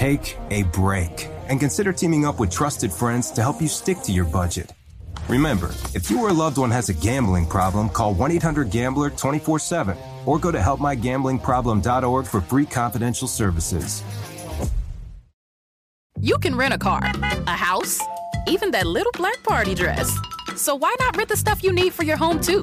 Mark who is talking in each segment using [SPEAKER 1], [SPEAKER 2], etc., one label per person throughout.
[SPEAKER 1] Take a break and consider teaming up with trusted friends to help you stick to your budget. Remember, if you or a loved one has a gambling problem, call 1 800 Gambler 24 7 or go to helpmygamblingproblem.org for free confidential services.
[SPEAKER 2] You can rent a car, a house, even that little black party dress. So why not rent the stuff you need for your home too?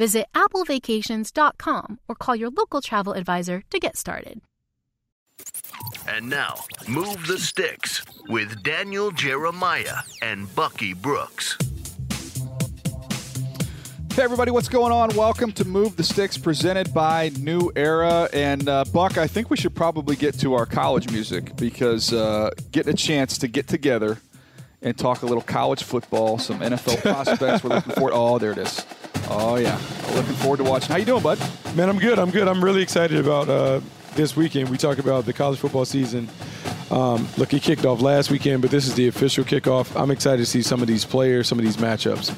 [SPEAKER 3] Visit applevacations.com or call your local travel advisor to get started.
[SPEAKER 4] And now, Move the Sticks with Daniel Jeremiah and Bucky Brooks.
[SPEAKER 5] Hey, everybody, what's going on? Welcome to Move the Sticks presented by New Era. And uh, Buck, I think we should probably get to our college music because uh, getting a chance to get together and talk a little college football, some NFL prospects. We're looking forward. Oh, there it is. Oh yeah, looking forward to watching. How you doing, bud?
[SPEAKER 6] Man, I'm good. I'm good. I'm really excited about uh, this weekend. We talk about the college football season. Um, look, it kicked off last weekend, but this is the official kickoff. I'm excited to see some of these players, some of these matchups.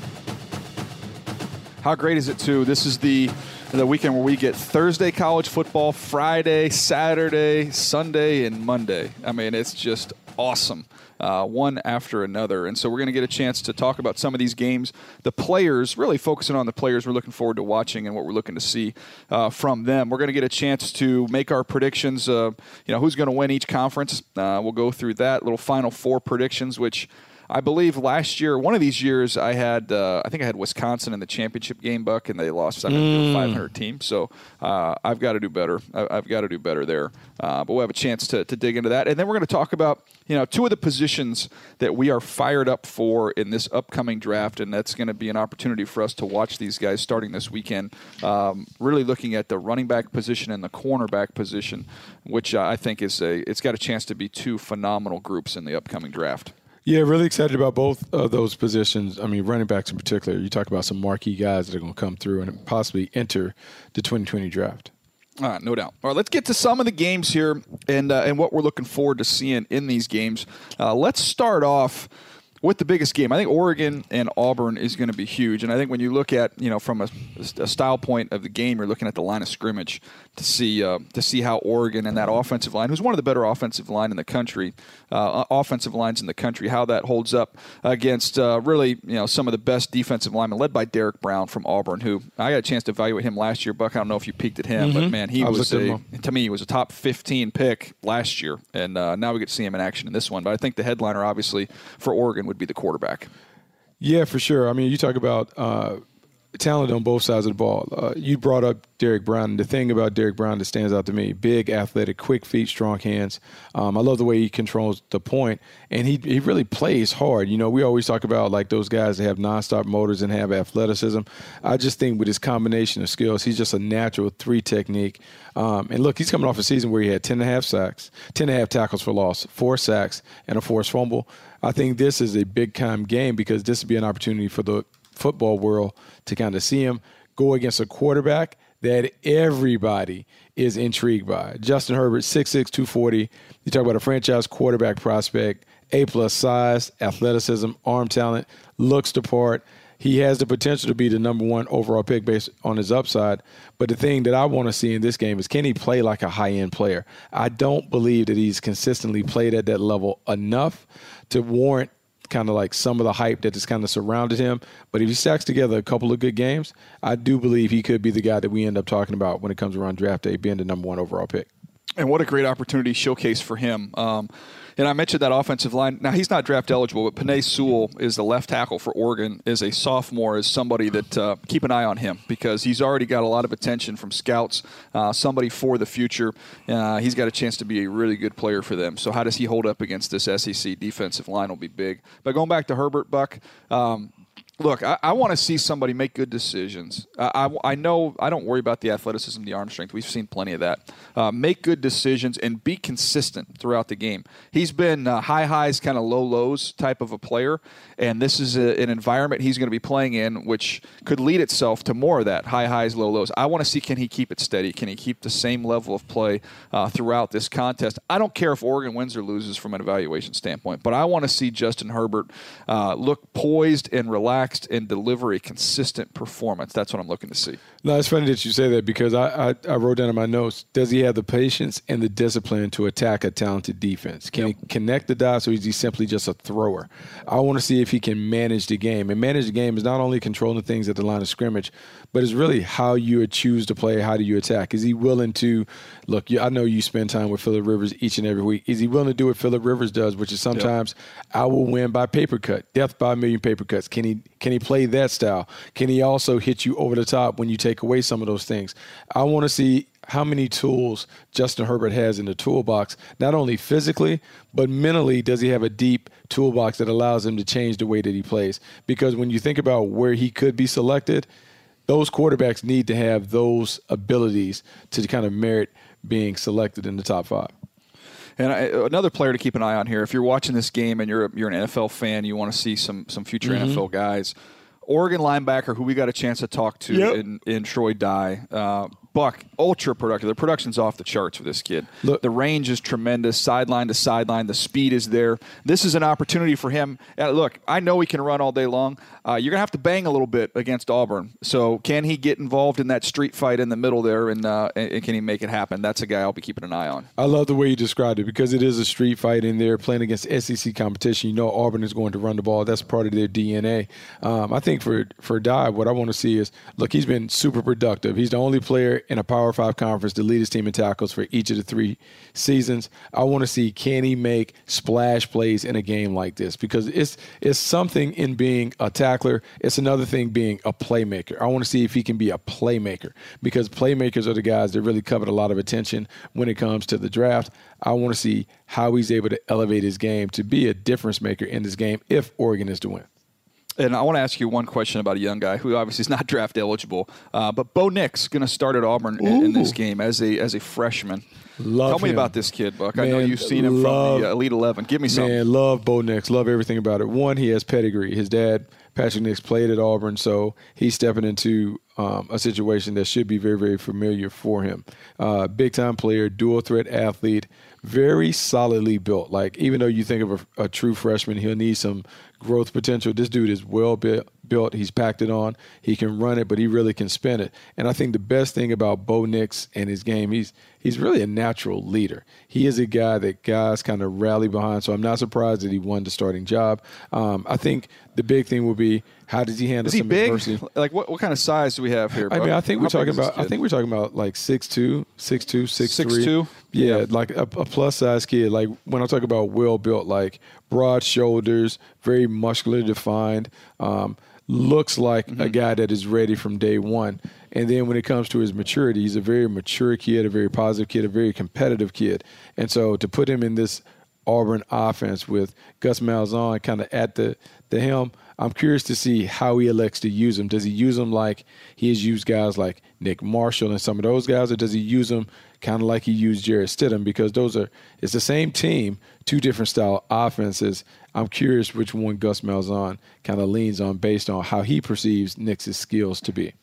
[SPEAKER 5] How great is it too? This is the the weekend where we get Thursday college football, Friday, Saturday, Sunday, and Monday. I mean, it's just awesome. Uh, one after another. And so we're going to get a chance to talk about some of these games, the players, really focusing on the players we're looking forward to watching and what we're looking to see uh, from them. We're going to get a chance to make our predictions. Uh, you know, who's going to win each conference? Uh, we'll go through that little final four predictions, which I believe last year, one of these years, I had uh, I think I had Wisconsin in the championship game, Buck, and they lost. I'm mm. a 500 team, so uh, I've got to do better. I, have got to do better there. Uh, but we'll have a chance to, to dig into that, and then we're going to talk about you know two of the positions that we are fired up for in this upcoming draft, and that's going to be an opportunity for us to watch these guys starting this weekend. Um, really looking at the running back position and the cornerback position, which uh, I think is a it's got a chance to be two phenomenal groups in the upcoming draft.
[SPEAKER 6] Yeah, really excited about both of those positions. I mean, running backs in particular. You talk about some marquee guys that are going to come through and possibly enter the 2020 draft.
[SPEAKER 5] All right, no doubt. All right, let's get to some of the games here and uh, and what we're looking forward to seeing in these games. Uh, let's start off with the biggest game. I think Oregon and Auburn is going to be huge. And I think when you look at, you know, from a, a style point of the game, you're looking at the line of scrimmage to see uh, to see how Oregon and that offensive line, who's one of the better offensive line in the country, uh, offensive lines in the country, how that holds up against uh, really, you know, some of the best defensive linemen, led by Derrick Brown from Auburn, who I got a chance to evaluate him last year. Buck, I don't know if you peeked at him, mm-hmm. but man, he was, was a, to me, he was a top 15 pick last year, and uh, now we get to see him in action in this one. But I think the headliner, obviously, for Oregon would be the quarterback.
[SPEAKER 6] Yeah, for sure. I mean, you talk about uh, talent on both sides of the ball. Uh, you brought up Derrick Brown. The thing about Derrick Brown that stands out to me: big, athletic, quick feet, strong hands. Um, I love the way he controls the point, and he he really plays hard. You know, we always talk about like those guys that have nonstop motors and have athleticism. I just think with his combination of skills, he's just a natural three technique. Um, and look, he's coming off a season where he had 10 and a half sacks, 10 and a half tackles for loss, four sacks, and a forced fumble. I think this is a big time game because this would be an opportunity for the football world to kind of see him go against a quarterback that everybody is intrigued by. Justin Herbert, 6'6, 240. You talk about a franchise quarterback prospect, A plus size, athleticism, arm talent, looks the part. He has the potential to be the number one overall pick based on his upside. But the thing that I want to see in this game is can he play like a high end player? I don't believe that he's consistently played at that level enough to warrant kind of like some of the hype that has kind of surrounded him. But if he stacks together a couple of good games, I do believe he could be the guy that we end up talking about when it comes around draft day, being the number one overall pick.
[SPEAKER 5] And what a great opportunity showcase for him. Um, and I mentioned that offensive line. Now he's not draft eligible, but Penei Sewell is the left tackle for Oregon. Is a sophomore, is somebody that uh, keep an eye on him because he's already got a lot of attention from scouts. Uh, somebody for the future. Uh, he's got a chance to be a really good player for them. So how does he hold up against this SEC defensive line? Will be big. But going back to Herbert Buck. Um, look, I, I want to see somebody make good decisions. I, I, I, know I don't worry about the athleticism, the arm strength. We've seen plenty of that. Uh, make good decisions and be consistent throughout the game. He's been uh, high highs, kind of low lows type of a player, and this is a, an environment he's going to be playing in, which could lead itself to more of that high highs, low lows. I want to see can he keep it steady? Can he keep the same level of play uh, throughout this contest? I don't care if Oregon wins or loses from an evaluation standpoint, but I want to see Justin Herbert uh, look poised and relaxed relaxed and deliver a consistent performance. That's what I'm looking to see.
[SPEAKER 6] No, it's funny that you say that because I, I, I wrote down in my notes, does he have the patience and the discipline to attack a talented defense? Can yep. he connect the dots or is he simply just a thrower? I want to see if he can manage the game. And manage the game is not only controlling things at the line of scrimmage, but it's really how you choose to play, how do you attack? Is he willing to look, I know you spend time with Philip Rivers each and every week. Is he willing to do what Philip Rivers does, which is sometimes yep. I will win by paper cut, death by a million paper cuts. Can he can he play that style? Can he also hit you over the top when you take away some of those things? I want to see how many tools Justin Herbert has in the toolbox, not only physically, but mentally, does he have a deep toolbox that allows him to change the way that he plays? Because when you think about where he could be selected, those quarterbacks need to have those abilities to kind of merit being selected in the top five.
[SPEAKER 5] And I, another player to keep an eye on here. If you're watching this game and you're you're an NFL fan, you want to see some some future mm-hmm. NFL guys. Oregon linebacker who we got a chance to talk to yep. in, in Troy Dye. Uh, Buck, ultra productive. The production's off the charts with this kid. Look, the range is tremendous, sideline to sideline. The speed is there. This is an opportunity for him. Uh, look, I know he can run all day long. Uh, you're gonna have to bang a little bit against Auburn. So can he get involved in that street fight in the middle there, and, uh, and can he make it happen? That's a guy I'll be keeping an eye on.
[SPEAKER 6] I love the way you described it because it is a street fight in there, playing against SEC competition. You know Auburn is going to run the ball. That's part of their DNA. Um, I think for for Dye, what I want to see is look, he's been super productive. He's the only player in a Power Five conference to lead his team in tackles for each of the three seasons. I want to see can he make splash plays in a game like this because it's it's something in being a tackler. It's another thing being a playmaker. I want to see if he can be a playmaker because playmakers are the guys that really covet a lot of attention when it comes to the draft. I want to see how he's able to elevate his game to be a difference maker in this game if Oregon is to win.
[SPEAKER 5] And I want to ask you one question about a young guy who obviously is not draft eligible, uh, but Bo Nix going to start at Auburn in, in, this game as a as a freshman.
[SPEAKER 6] Love
[SPEAKER 5] Tell
[SPEAKER 6] him.
[SPEAKER 5] me about this kid, Buck. Man, I know you've seen him love, from the uh, Elite Eleven. Give me some.
[SPEAKER 6] Man, love Bo Nix. Love everything about it. One, he has pedigree. His dad, Patrick Nix, played at Auburn, so he's stepping into um, a situation that should be very, very familiar for him. Uh, big time player, dual threat athlete, very solidly built. Like even though you think of a, a true freshman, he'll need some growth potential. This dude is well built. Built, he's packed it on. He can run it, but he really can spin it. And I think the best thing about Bo Nix and his game, he's he's really a natural leader. He is a guy that guys kind of rally behind. So I'm not surprised that he won the starting job. Um, I think the big thing will be how does he handle
[SPEAKER 5] Is he
[SPEAKER 6] some
[SPEAKER 5] big?
[SPEAKER 6] adversity.
[SPEAKER 5] Like what, what kind of size do we have here?
[SPEAKER 6] I mean, I think
[SPEAKER 5] How
[SPEAKER 6] we're talking about. I think we're talking about like 6'2", 6'2", 6'3".
[SPEAKER 5] 6'2"?
[SPEAKER 6] Yeah,
[SPEAKER 5] Yeah.
[SPEAKER 6] like a, a plus size kid. Like when I talk about well built, like broad shoulders, very muscular defined. Um, looks like
[SPEAKER 5] Mm-hmm.
[SPEAKER 6] a guy that is ready from day one. And then when it comes to his maturity, he's a very mature kid, a very positive kid, a very competitive kid. And so to put him in this Auburn offense with Gus Malzahn kind of at the, the helm, I'm curious to see how he elects to use them. Does he use them like he has used guys like Nick Marshall and some of those guys, or does he use them kind of like he used Jarrett Stidham? Because those are it's the same team, two different style offenses. I'm curious which one Gus Malzahn kind of leans on based on how he perceives Nick's skills to be.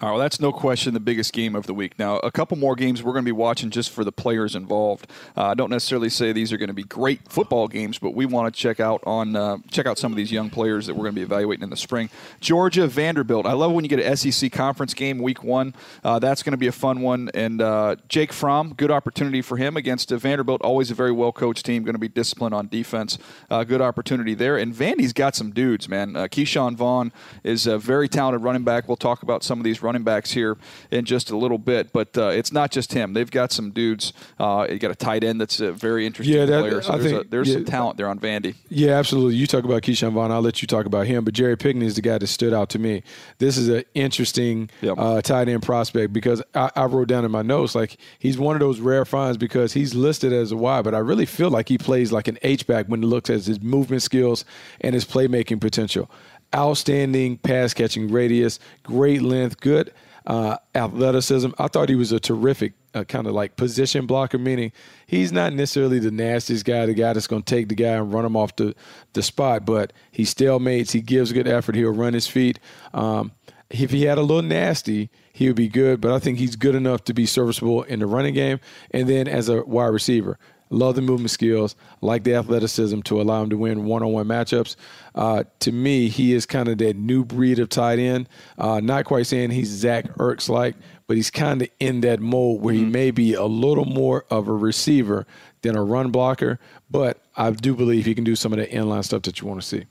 [SPEAKER 5] All right, well, that's no question the biggest game of the week. Now, a couple more games we're going to be watching just for the players involved. Uh, I don't necessarily say these are going to be great football games, but we want to check out on uh, check out some of these young players that we're going to be evaluating in the spring. Georgia Vanderbilt. I love when you get an SEC conference game week one. Uh, that's going to be a fun one. And uh, Jake Fromm, good opportunity for him against Vanderbilt. Always a very well coached team. Going to be disciplined on defense. Uh, good opportunity there. And Vandy's got some dudes, man. Uh, Ke'Shawn Vaughn is a very talented running back. We'll talk about some of these running backs here in just a little bit, but uh, it's not just him. They've got some dudes. Uh, you got a tight end that's a very interesting
[SPEAKER 6] Yeah, that-
[SPEAKER 5] player. So
[SPEAKER 6] I
[SPEAKER 5] there's,
[SPEAKER 6] think-
[SPEAKER 5] a, there's some talent there on Vandy.
[SPEAKER 6] Yeah, absolutely. You talk about Ke'Shawn Vaughn. I'll let you talk about him. But Jerry Pinkney is the guy that stood out to me. This is an interesting
[SPEAKER 5] Yep.
[SPEAKER 6] uh, tight end prospect because I, I wrote down in my notes like he's one of those rare finds because he's listed as a Y, but I really feel like he plays like an H back when it looks at his movement skills and his playmaking potential. Outstanding pass catching radius, great length, good uh, athleticism. I thought he was a terrific uh, kind of like position blocker, meaning he's not necessarily the nastiest guy, the guy that's going to take the guy and run him off the, the spot, but he stalemates, he gives good effort, he'll run his feet. Um, if he had a little nasty, he would be good, but I think he's good enough to be serviceable in the running game and then as a wide receiver. Love the movement skills, like the athleticism to allow him to win one-on-one matchups. Uh, to me, he is kind of that new breed of tight end. Uh, not quite saying he's Zach Ertz like, but he's kind of in that mode where he may be a little more of a receiver than a run blocker. But I do believe he can do some of the inline stuff that you want to see.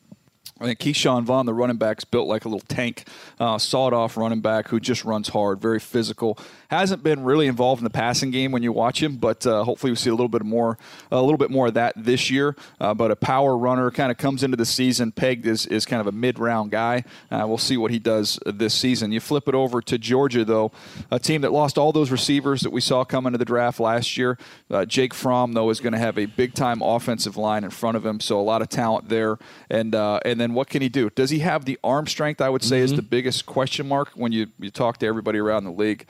[SPEAKER 5] I think Ke'Shawn Vaughn, the running back, is built like a little tank, uh, sawed-off running back who just runs hard, very physical. Hasn't been really involved in the passing game when you watch him, but uh, hopefully we see a little bit more, a little bit more of that this year. Uh, but a power runner kind of comes into the season pegged as, is kind of a mid-round guy. Uh, we'll see what he does this season. You flip it over to Georgia, though, a team that lost all those receivers that we saw come into the draft last year. Uh, Jake Fromm, though, is going to have a big-time offensive line in front of him, so a lot of talent there. And uh, and then what can he do? Does he have the arm strength? I would say is the biggest question mark when you, you talk to everybody around the league.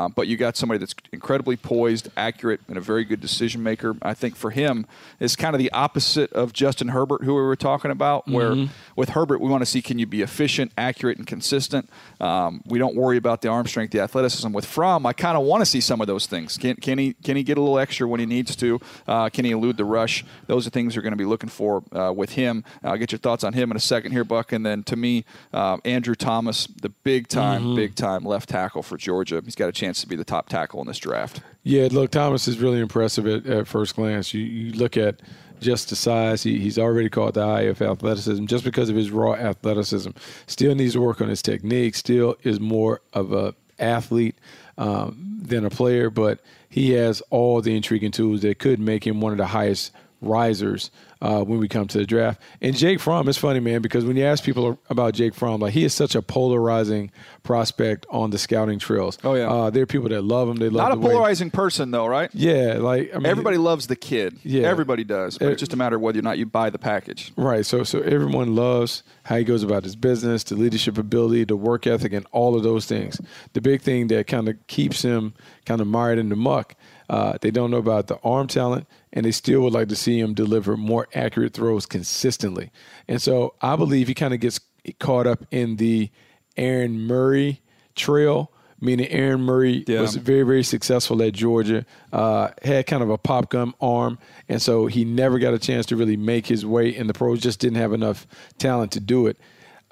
[SPEAKER 5] Uh, but you got somebody that's incredibly poised, accurate, and a very good decision maker. I think for him it's kind of the opposite of Justin Herbert, who we were talking about. Where with Herbert, we want to see can you be efficient, accurate, and consistent. Um, we don't worry about the arm strength, the athleticism. With Fromm, I kind of want to see some of those things. Can, can he can he get a little extra when he needs to? Uh, can he elude the rush? Those are things you're going to be looking for uh, with him. I'll get your thoughts on him in a second here, Buck. And then to me, uh, Andrew Thomas, the big time, big time left tackle for Georgia. He's got a chance to be the top tackle in this draft.
[SPEAKER 6] Yeah, look, Thomas is really impressive at, at first glance. You, you look at just the size. He, he's already caught the eye of athleticism just because of his raw athleticism. Still needs to work on his technique. Still is more of a athlete um, than a player, but he has all the intriguing tools that could make him one of the highest risers uh, when we come to the draft. And Jake Fromm is funny, man, because when you ask people about Jake Fromm, like he is such a polarizing prospect on the scouting trails.
[SPEAKER 5] Oh, yeah.
[SPEAKER 6] uh, there are people that love him. They love
[SPEAKER 5] Not a
[SPEAKER 6] the way-
[SPEAKER 5] polarizing person, though, right?
[SPEAKER 6] Yeah, like I mean,
[SPEAKER 5] Everybody loves the kid.
[SPEAKER 6] Yeah.
[SPEAKER 5] Everybody does. But
[SPEAKER 6] Uh,
[SPEAKER 5] it's just a matter of whether or not you buy the package.
[SPEAKER 6] Right. So so everyone loves how he goes about his business, the leadership ability, the work ethic, and all of those things. The big thing that kind of keeps him kind of mired in the muck, uh, they don't know about the arm talent, and they still would like to see him deliver more accurate throws consistently. And so I believe he kind of gets caught up in the Aaron Murray trail meaning Aaron Murray
[SPEAKER 5] Yeah.
[SPEAKER 6] was very, very successful at Georgia, uh, had kind of a pop gun arm, and so he never got a chance to really make his way in the pros, just didn't have enough talent to do it.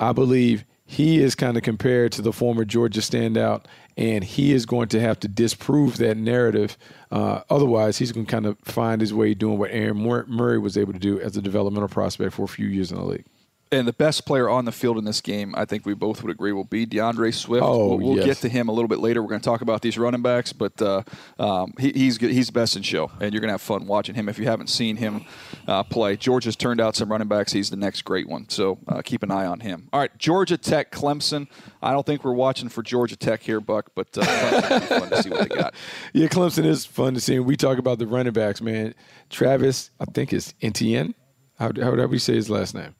[SPEAKER 6] I believe he is kind of compared to the former Georgia standout, and he is going to have to disprove that narrative. Uh, otherwise, he's going to kind of find his way doing what Aaron Murray was able to do as a developmental prospect for a few years in the league.
[SPEAKER 5] And the best player on the field in this game, I think we both would agree, will be D'Andre Swift.
[SPEAKER 6] Oh,
[SPEAKER 5] we'll, we'll
[SPEAKER 6] yes.
[SPEAKER 5] get to him a little bit later. We're going to talk about these running backs, but uh, um, he, he's he's the best in show, and you're going to have fun watching him. If you haven't seen him uh, play, Georgia's turned out some running backs. He's the next great one, so uh, keep an eye on him. All right, Georgia Tech, Clemson. I don't think we're watching for Georgia Tech here, Buck, but uh, Clemson will be fun to see what they got.
[SPEAKER 6] Yeah, Clemson is fun to see. And we talk about the running backs, man. Travis, I think it's Etienne. How, how would we say his last name?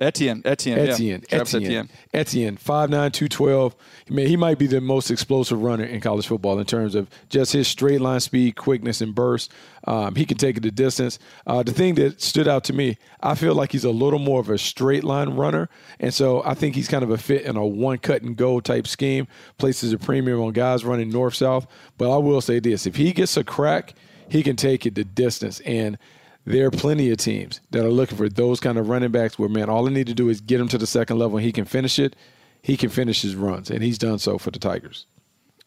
[SPEAKER 5] Etienne, Etienne, yeah.
[SPEAKER 6] Etienne. Etienne. Etienne. 5'9", 212. Man, he might be the most explosive runner in college football in terms of just his straight line speed, quickness, and burst. Um, he can take it the distance. Uh, the thing that stood out to me, I feel like he's a little more of a straight line runner. And so I think he's kind of a fit in a one cut and go type scheme, places a premium on guys running north south. But I will say this if he gets a crack, he can take it the distance. And there are plenty of teams that are looking for those kind of running backs where, man, all they need to do is get him to the second level and he can finish it. He can finish his runs, and he's done so for the Tigers.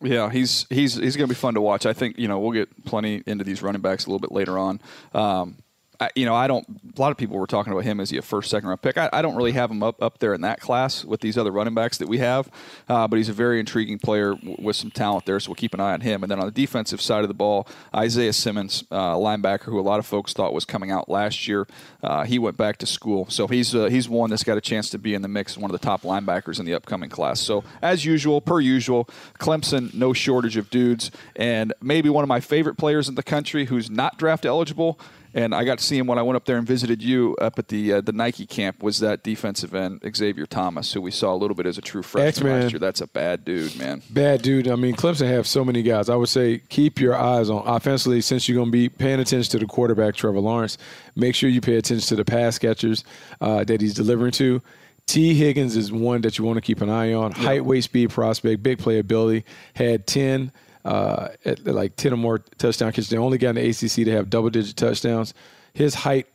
[SPEAKER 5] Yeah, he's he's he's going to be fun to watch. I think you know we'll get plenty into these running backs a little bit later on. Um, I, you know, I don't. A lot of people were talking about him as a first, second round pick. I, I don't really have him up up there in that class with these other running backs that we have. Uh, but he's a very intriguing player w- with some talent there, so we'll keep an eye on him. And then on the defensive side of the ball, Isaiah Simmons, uh, linebacker, who a lot of folks thought was coming out last year, uh, he went back to school, so he's uh, he's one that's got a chance to be in the mix, one of the top linebackers in the upcoming class. So as usual, per usual, Clemson, no shortage of dudes, and maybe one of my favorite players in the country who's not draft eligible and I got to see him when I went up there and visited you up at the uh, the Nike camp. Was that defensive end Xavier Thomas, who we saw a little bit as a true freshman
[SPEAKER 6] X-Man.
[SPEAKER 5] last year? That's a bad dude, man.
[SPEAKER 6] Bad dude. I mean, Clemson have so many guys. I would say keep your eyes on offensively since you're going to be paying attention to the quarterback, Trevor Lawrence. Make sure you pay attention to the pass catchers uh, that he's delivering to. Tee Higgins is one that you want to keep an eye on. Height, weight, speed prospect, big playability. Had 10, uh, at- like 10 or more touchdown catches. The only guy in the ACC to have double digit touchdowns. His height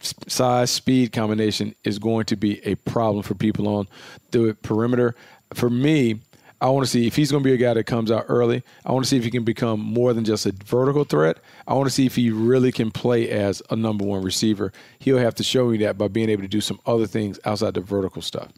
[SPEAKER 6] size speed combination is going to be a problem for people on the perimeter. For me, I want to see if he's going to be a guy that comes out early. I want to see if he can become more than just a vertical threat. I want to see if he really can play as a number one receiver. He'll have to show me that by being able to do some other things outside the vertical stuff.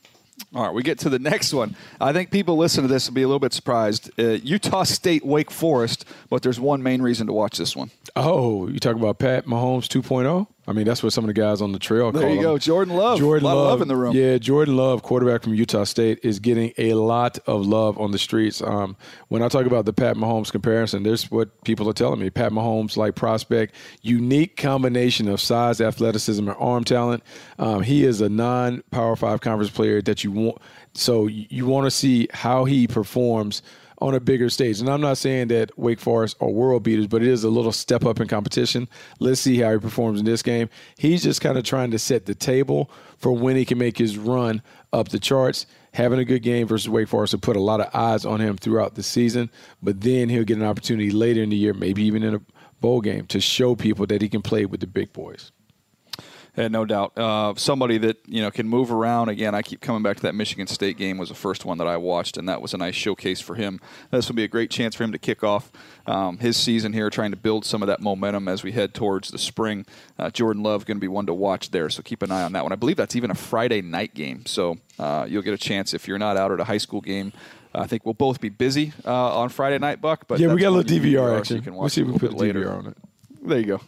[SPEAKER 5] All right, we get to the next one. I think people listen to this will be a little bit surprised. Uh, Utah State, Wake Forest, but there's one main reason to watch this one.
[SPEAKER 6] Oh, you talk about Pat Mahomes 2.0? I mean, that's what some of the guys on the trail
[SPEAKER 5] There
[SPEAKER 6] call
[SPEAKER 5] you
[SPEAKER 6] him.
[SPEAKER 5] go, Jordan Love.
[SPEAKER 6] Jordan
[SPEAKER 5] A lot of
[SPEAKER 6] Love,
[SPEAKER 5] love in the room.
[SPEAKER 6] Yeah, Jordan Love, quarterback from Utah State, is getting a lot of love on the streets. Um, when I talk about the Pat Mahomes comparison, there's what people are telling me. Pat Mahomes, like prospect, unique combination of size, athleticism, and arm talent. Um, he is a non-power five conference player that you want. So you, you want to see how he performs on a bigger stage. And I'm not saying that Wake Forest are world beaters, but it is a little step up in competition. Let's see how he performs in this game. He's just kind of trying to set the table for when he can make his run up the charts. Having a good game versus Wake Forest will put a lot of eyes on him throughout the season, but then he'll get an opportunity later in the year, maybe even in a bowl game, to show people that he can play with the big boys.
[SPEAKER 5] Yeah, no doubt. Uh, somebody that you know can move around. Again, I keep coming back to that Michigan State game was the first one that I watched, and that was a nice showcase for him. This will be a great chance for him to kick off um, his season here, trying to build some of that momentum as we head towards the spring. Uh, Jordan Love going to be one to watch there, so keep an eye on that one. I believe that's even a Friday night game, so uh, you'll get a chance if you're not out at a high school game. I think we'll both be busy uh, on Friday night, Buck. But
[SPEAKER 6] yeah, we got a little DVR
[SPEAKER 5] so
[SPEAKER 6] action.
[SPEAKER 5] you can watch
[SPEAKER 6] We'll
[SPEAKER 5] see
[SPEAKER 6] if we put
[SPEAKER 5] later.
[SPEAKER 6] DVR on it.
[SPEAKER 5] There you go.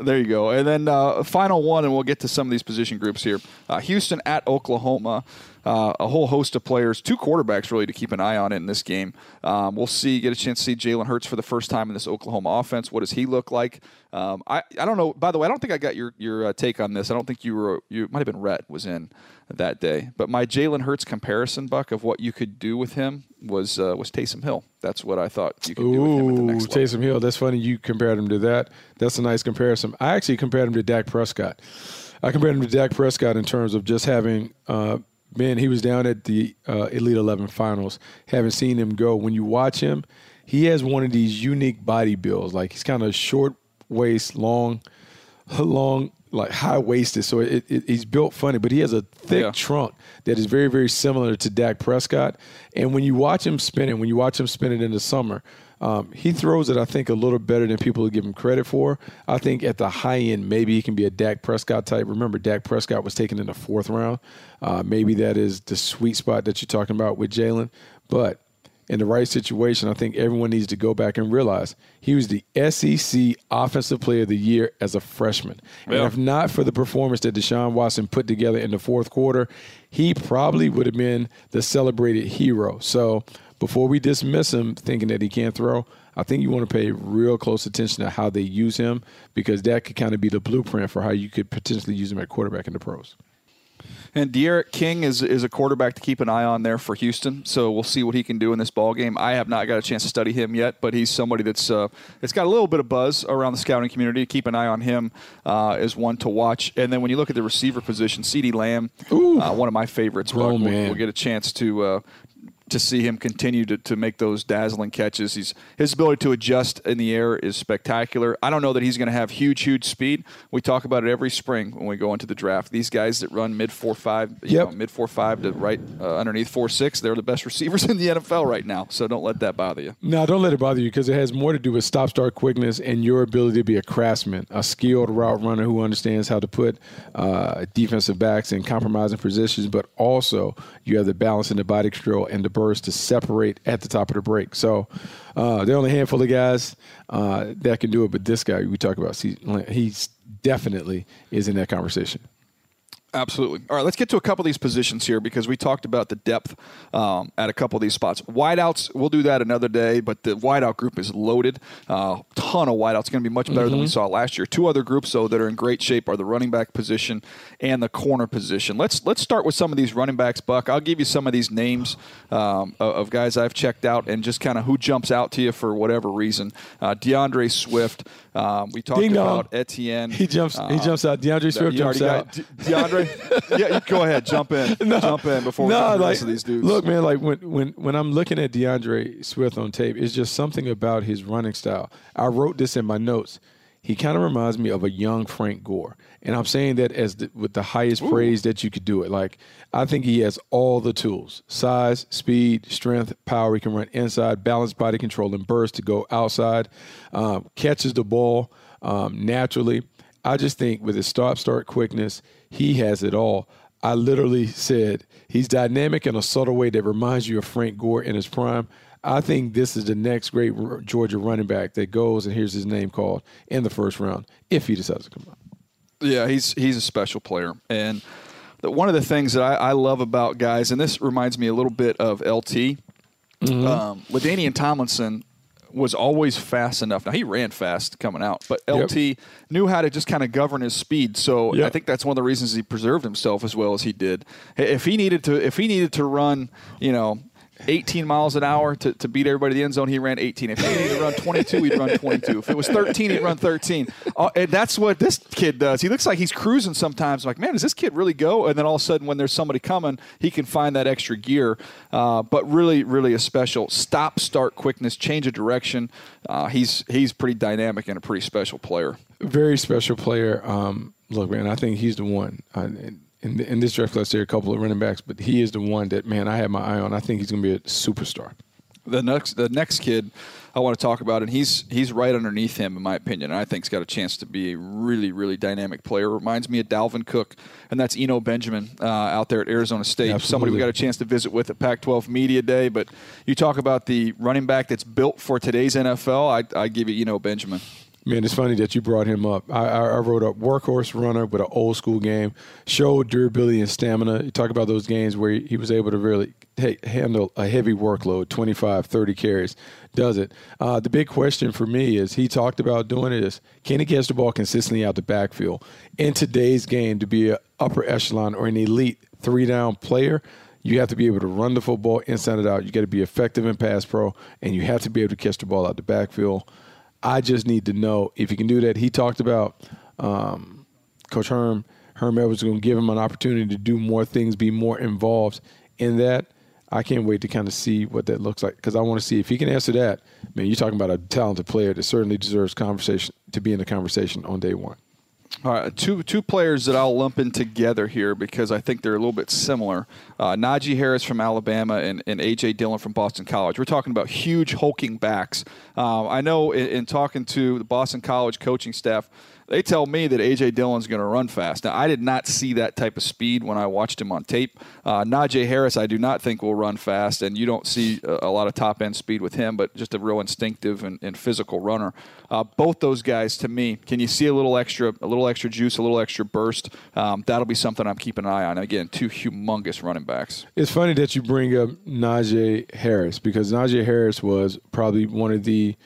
[SPEAKER 5] There you go. And then uh, final one, and we'll get to some of these position groups here. Uh, Houston at Oklahoma. Uh, a whole host of players, two quarterbacks really to keep an eye on in this game. Um, we'll see, get a chance to see Jalen Hurts for the first time in this Oklahoma offense. What does he look like? Um, I, I don't know. By the way, I don't think I got your your uh, take on this. I don't think you were. You might have been Rhett was in that day. But my Jalen Hurts comparison, Buck, of what you could do with him was uh, was Taysom Hill. That's what I thought you could do with him at the
[SPEAKER 6] Ooh,
[SPEAKER 5] next level.
[SPEAKER 6] Taysom Hill. That's funny. You compared him to that. That's a nice comparison. I actually compared him to Dak Prescott. I compared him to Dak Prescott in terms of just having uh, Ben, he was down at the uh, Elite 11 finals. Haven't seen him go. When you watch him, he has one of these unique body builds. Like he's kind of short waist, long, long, like high waisted. So it, it, he's built funny, but he has a thick
[SPEAKER 5] Yeah.
[SPEAKER 6] trunk that is very, very similar to Dak Prescott. And when you watch him spin it, when you watch him spin it in the summer, um, he throws it, I think, a little better than people give him credit for. I think at the high end, maybe he can be a Dak Prescott type. Remember, Dak Prescott was taken in the fourth round. Uh, maybe that is the sweet spot that you're talking about with Jalen. But in the right situation, I think everyone needs to go back and realize he was the SEC Offensive Player of the Year as a freshman. And if not for the performance that Deshaun Watson put together in the fourth quarter, he probably would have been the celebrated hero. So before we dismiss him thinking that he can't throw, I think you want to pay real close attention to how they use him because that could kind of be the blueprint for how you could potentially use him at quarterback in the pros.
[SPEAKER 5] And D'Eriq King is is a quarterback to keep an eye on there for Houston. So we'll see what he can do in this ball game. I have not got a chance to study him yet, but he's somebody that's uh, it's got a little bit of buzz around the scouting community. Keep an eye on him uh, as one to watch. And then when you look at the receiver position, CeeDee Lamb, uh, one of my favorites.
[SPEAKER 6] Oh.
[SPEAKER 5] We'll- we'll get a chance to. Uh, to see him continue to, to make those dazzling catches. He's his ability to adjust in the air is spectacular. I don't know that he's going to have huge, huge speed. We talk about it every spring when we go into the draft. These guys that run mid four five, you
[SPEAKER 6] Yep.
[SPEAKER 5] know, mid four five to right uh, underneath four six, they're the best receivers in the NFL right now. So don't let that bother you.
[SPEAKER 6] No, don't let it bother you because it has more to do with stop start quickness and your ability to be a craftsman, a skilled route runner who understands how to put uh, defensive backs in compromising positions, but also you have the balance in the body control and the burst to separate at the top of the break. So uh, there are only a handful of guys uh, that can do it, but this guy we talk about, see, he's definitely is in that conversation.
[SPEAKER 5] Absolutely. All right, let's get to a couple of these positions here because we talked about the depth um, at a couple of these spots. Wideouts, we'll do that another day, but the wideout group is loaded. Uh, ton of wideouts. going to be much better than we saw last year. Two other groups, though, that are in great shape are the running back position and the corner position. Let's let's start with some of these running backs, Buck. I'll give you some of these names um, of, guys I've checked out and just kind of who jumps out to you for whatever reason. Uh, D'Andre Swift. Um, we talked
[SPEAKER 6] Ding
[SPEAKER 5] about Etienne.
[SPEAKER 6] He jumps. he
[SPEAKER 5] Uh,
[SPEAKER 6] jumps out. D'Andre Swift jumps out.
[SPEAKER 5] got De- D'Andre. Yeah, you go ahead, jump in, jump in before we get to the rest of these dudes.
[SPEAKER 6] Look, man, like when when when I'm looking at D'Andre Swift on tape, it's just something about his running style. I wrote this in my notes. He kind of reminds me of a young Frank Gore, and I'm saying that as the, with the highest praise that you could do it. Like I think he has all the tools: size, speed, strength, power. He can run inside, balanced body control, and burst to go outside. Um, catches the ball um, naturally. I just think with his stop start quickness, he has it all. I literally said he's dynamic in a subtle way that reminds you of Frank Gore in his prime. I think this is the next great Georgia running back that goes and hears his name called in the first round if he decides to come out.
[SPEAKER 5] Yeah, he's he's a special player, and the, one of the things that I, I love about guys, and this reminds me a little bit of LT.
[SPEAKER 6] Mm-hmm.
[SPEAKER 5] Um, LaDainian Tomlinson was always fast enough. Now he ran fast coming out, but
[SPEAKER 6] Yep.
[SPEAKER 5] LT knew how to just kind of govern his speed. So I think that's one of the reasons he preserved himself as well as he did. If he needed to, if he needed to run, you know. 18 miles an hour to, to beat everybody in the end zone. He ran 18. If he needed to run 22, he'd run 22. If it was 13, he'd run 13. Uh, and that's what this kid does. He looks like he's cruising sometimes. like, man, does this kid really go? And then all of a sudden, when there's somebody coming, he can find that extra gear. Uh, but really, really a special stop, start quickness, change of direction. Uh, he's he's pretty dynamic and a pretty special player.
[SPEAKER 6] Very special player. Um, look, man, I think he's the one. Uh, in, in, in this draft class, there are a couple of running backs, but he is the one that, man, I have my eye on. I think he's going to be a superstar.
[SPEAKER 5] The next the next kid I want to talk about, and he's he's right underneath him in my opinion, and I think he's got a chance to be a really really dynamic player. Reminds me of Dalvin Cook, and that's Eno Benjamin uh, out there at Arizona State. Somebody we got a chance to visit with at Pac-12 Media Day. But you talk about the running back that's built for today's NFL. I I give you Eno Benjamin.
[SPEAKER 6] Man, it's funny that you brought him up. I, I, wrote a workhorse runner with an old school game, showed durability and stamina. You talk about those games where he, was able to really handle a heavy workload, 25, 30 carries, does it. Uh, the big question for me is he talked about doing it is can he catch the ball consistently out the backfield? In today's game, to be an upper echelon or an elite three down player, you have to be able to run the football inside and out. You got to be effective in pass pro, and you have to be able to catch the ball out the backfield. I just need to know if he can do that. He talked about um, Coach Herm Herm Edwards going to give him an opportunity to do more things, be more involved in that. I can't wait to kind of see what that looks like because I want to see if he can answer that. Man, you're talking about a talented player that certainly deserves conversation to be in the conversation on day one.
[SPEAKER 5] All right, two two players that I'll lump in together here because I think they're a little bit similar. Uh, Najee Harris from Alabama and, and AJ Dillon from Boston College. We're talking about huge hulking backs. Uh, I know in, in talking to the Boston College coaching staff they tell me that A.J. Dillon's going to run fast. Now, I did not see that type of speed when I watched him on tape. Uh, Najee Harris, I do not think will run fast, and you don't see a, a lot of top end speed with him, but just a real instinctive and, and physical runner. Uh, both those guys, to me, can you see a little extra, a little extra juice, a little extra burst? Um, that'll be something I'm keeping an eye on. Again, two humongous running backs.
[SPEAKER 6] It's funny that you bring up Najee Harris because Najee Harris was probably one of the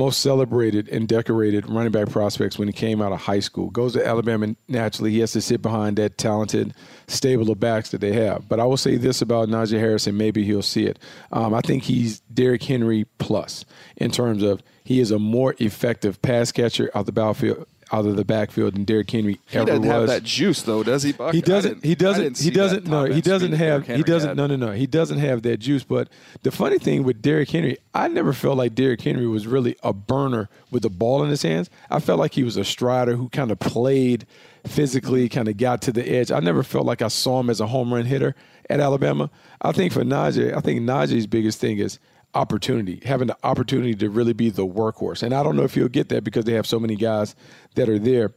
[SPEAKER 6] most celebrated and decorated running back prospects when he came out of high school. Goes to Alabama naturally. He has to sit behind that talented stable of backs that they have. But I will say this about Najee Harris, and maybe he'll see it. Um, I think he's Derrick Henry plus in terms of he is a more effective pass catcher out the backfield out of the backfield than Derrick Henry
[SPEAKER 5] he
[SPEAKER 6] ever
[SPEAKER 5] doesn't
[SPEAKER 6] was.
[SPEAKER 5] have that juice though, does he? Buck?
[SPEAKER 6] He doesn't. He doesn't. He doesn't. No, he doesn't have. He doesn't.
[SPEAKER 5] Had.
[SPEAKER 6] No, no, no. He doesn't have that juice. But the funny thing with Derrick Henry, I never felt like Derrick Henry was really a burner with the ball in his hands. I felt like he was a strider who kind of played physically, kind of got to the edge. I never felt like I saw him as a home run hitter at Alabama. I think for Najee, I think Najee's biggest thing is opportunity, having the opportunity to really be the workhorse. And I don't know if you'll get that because they have so many guys that are there.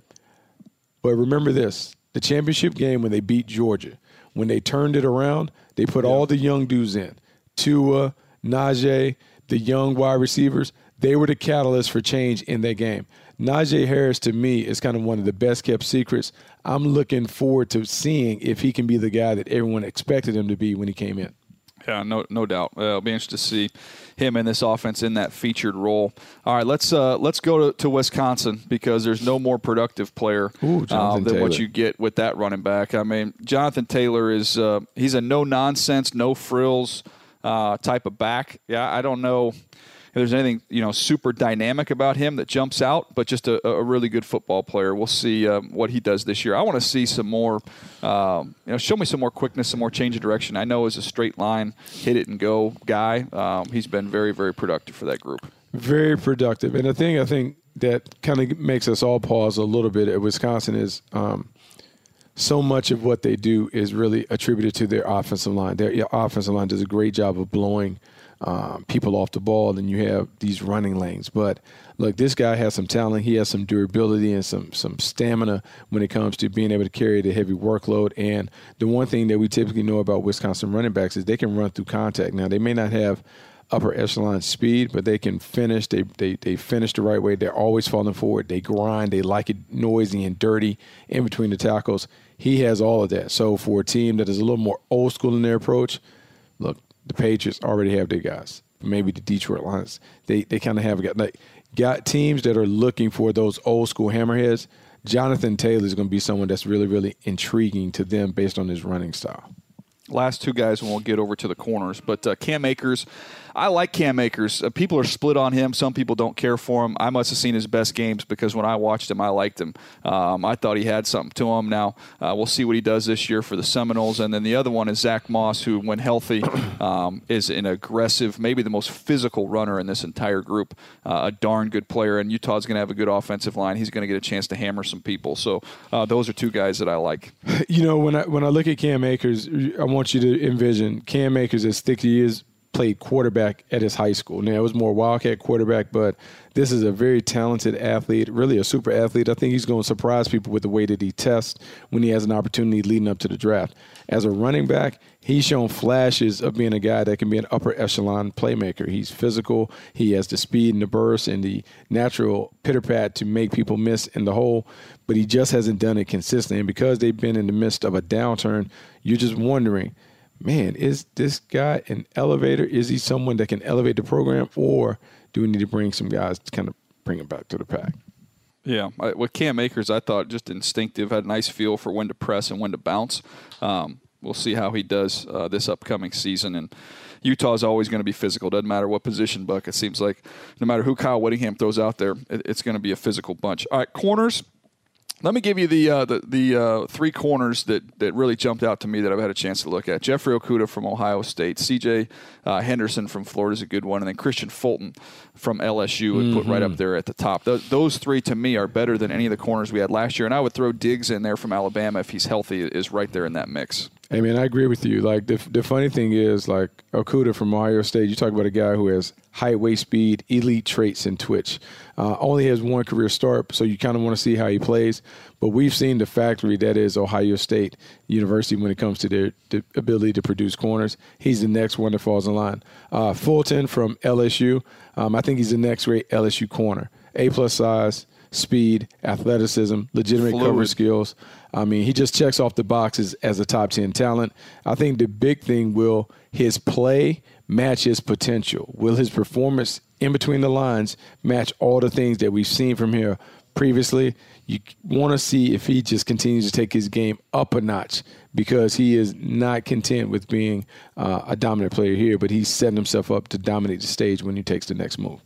[SPEAKER 6] But remember this the championship game when they beat Georgia, when they turned it around, they put yeah. all the young dudes in Tua, Najee, the young wide receivers. They were the catalyst for change in that game. Najee Harris, to me, is kind of one of the best kept secrets. I'm looking forward to seeing if he can be the guy that everyone expected him to be when he came in.
[SPEAKER 5] Yeah, no, no doubt. Uh, it'll be interesting to see him in this offense in that featured role. All right, let's uh, let's go to, to Wisconsin because there's no more productive player
[SPEAKER 6] Ooh, uh,
[SPEAKER 5] than what you get with that running back. I mean, Jonathan Taylor is uh, he's a no nonsense, no frills uh, type of back. Yeah, I don't know if there's anything you know super dynamic about him that jumps out, but just a, a really good football player. We'll see um, what he does this year. I want to see some more, um, you know, show me some more quickness, some more change of direction. I know as a straight line, hit it and go guy, um, he's been very very productive for that group.
[SPEAKER 6] Very productive, and the thing I think that kind of makes us all pause a little bit at Wisconsin is um, so much of what they do is really attributed to their offensive line. Their offensive line does a great job of blowing um, people off the ball, and you have these running lanes. But look, this guy has some talent. He has some durability and some some stamina when it comes to being able to carry the heavy workload. And the one thing that we typically know about Wisconsin running backs is they can run through contact. Now they may not have upper echelon speed, but they can finish. They, they they finish the right way. They're always falling forward. They grind. They like it noisy and dirty in between the tackles. He has all of that. So for a team that is a little more old school in their approach, look, the Patriots already have their guys. Maybe the Detroit Lions, they they kind of have got like got teams that are looking for those old school hammerheads. Jonathan Taylor is going to be someone that's really really intriguing to them based on his running style.
[SPEAKER 5] Last two guys, and we'll get over to the corners. But uh, Cam Akers, I like Cam Akers. Uh, people are split on him. Some people don't care for him. I must have seen his best games because when I watched him, I liked him. Um, I thought he had something to him. Now uh, we'll see what he does this year for the Seminoles. And then the other one is Zach Moss, who, when healthy, um, is an aggressive, maybe the most physical runner in this entire group. Uh, a darn good player, and Utah's going to have a good offensive line. He's going to get a chance to hammer some people. So uh, those are two guys that I like.
[SPEAKER 6] You know, when I when I look at Cam Akers, I want you to envision Cam Akers as thick he is played quarterback at his high school. Now, it was more Wildcat quarterback, but this is a very talented athlete, really a super athlete. I think he's going to surprise people with the way that he tests when he has an opportunity leading up to the draft. As a running back, he's shown flashes of being a guy that can be an upper echelon playmaker. He's physical, he has the speed and the burst and the natural pitter pat to make people miss in the hole, but he just hasn't done it consistently. And because they've been in the midst of a downturn, you're just wondering – man, is this guy an elevator? Is he someone that can elevate the program, or do we need to bring some guys to kind of bring him back to the pack?
[SPEAKER 5] Yeah, with Cam Akers, I thought just instinctive, had a nice feel for when to press and when to bounce. Um, we'll see how he does uh, this upcoming season. And Utah is always going to be physical. Doesn't matter what position, Buck. It seems like no matter who Kyle Whittingham throws out there, it, it's going to be a physical bunch. All right, corners. Let me give you the uh, the, the uh, three corners that, that really jumped out to me that I've had a chance to look at. Jeffrey Okudah from Ohio State, C.J. Uh, Henderson from Florida is a good one, and then Kristian Fulton from LSU would put right up there at the top. Those, those three to me are better than any of the corners we had last year, and I would throw Diggs in there from Alabama if he's healthy is right there in that mix.
[SPEAKER 6] Hey man, I agree with you. Like the the funny thing is, like Okudah from Ohio State, you talk about a guy who has height, weight, speed, elite traits, and twitch. Uh, only has one career start, so you kind of want to see how he plays. But we've seen the factory that is Ohio State University when it comes to their, their ability to produce corners. He's the next one that falls in line. Uh, Fulton from LSU, um, I think he's the next great LSU corner. A plus size, speed, athleticism, legitimate
[SPEAKER 5] Fluid.
[SPEAKER 6] coverage skills. I mean, he just checks off the boxes as a top 10 talent. I think the big thing will his play match his potential? Will his performance in between the lines match all the things that we've seen from here previously? You want to see if he just continues to take his game up a notch because he is not content with being uh, a dominant player here, but he's setting himself up to dominate the stage when he takes the next move.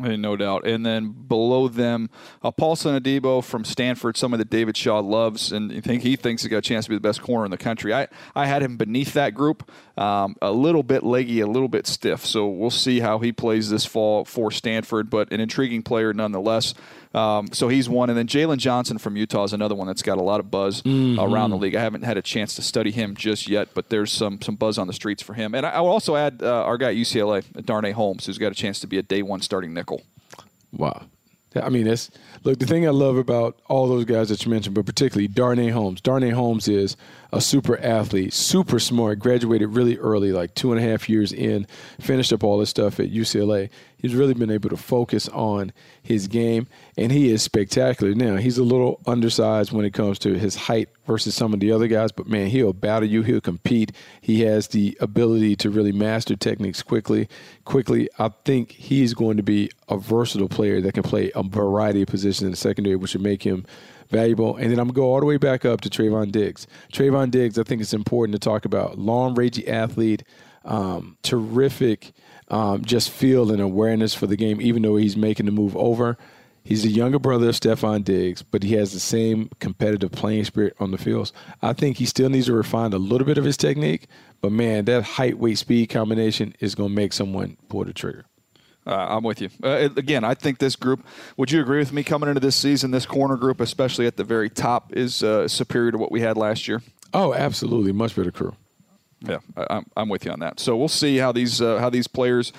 [SPEAKER 5] Hey, no doubt. And then below them, uh, Paulson Adebo from Stanford, somebody that David Shaw loves, and you think he thinks he got a chance to be the best corner in the country. I, I had him beneath that group, um, a little bit leggy, a little bit stiff. So we'll see how he plays this fall for Stanford, but an intriguing player nonetheless. Um, so he's one. And then Jaylon Johnson from Utah is another one that's got a lot of buzz around the league. I haven't had a chance to study him just yet, but there's some some buzz on the streets for him. And I, I will also add uh, our guy at UCLA, Darnay Holmes, who's got a chance to be a day one starting nickel.
[SPEAKER 6] Wow. I mean, that's look. The thing I love about all those guys that you mentioned, but particularly Darnay Holmes. Darnay Holmes is a super athlete, super smart. Graduated really early, like two and a half years in. Finished up all this stuff at UCLA. He's really been able to focus on his game, and he is spectacular. Now he's a little undersized when it comes to his height versus some of the other guys, but man, he'll battle you. He'll compete. He has the ability to really master techniques quickly. Quickly, I think he's going to be a versatile player that can play a variety of positions in the secondary, which would make him valuable. And then I'm going to go all the way back up to Trevon Diggs. Trevon Diggs, I think it's important to talk about. Long, rangy athlete, um, terrific um, just feel and awareness for the game, even though he's making the move over. He's the younger brother of Stefon Diggs, but he has the same competitive playing spirit on the fields. I think he still needs to refine a little bit of his technique, but man, that height, weight, speed combination is going to make someone pull the trigger.
[SPEAKER 5] Uh, I'm with you. Uh, again, I think this group, would you agree with me coming into this season, this corner group, especially at the very top, is uh, superior to what we had last year?
[SPEAKER 6] Oh, absolutely. Much better crew.
[SPEAKER 5] Yeah, I, I'm, I'm with you on that. So we'll see how these uh, how these players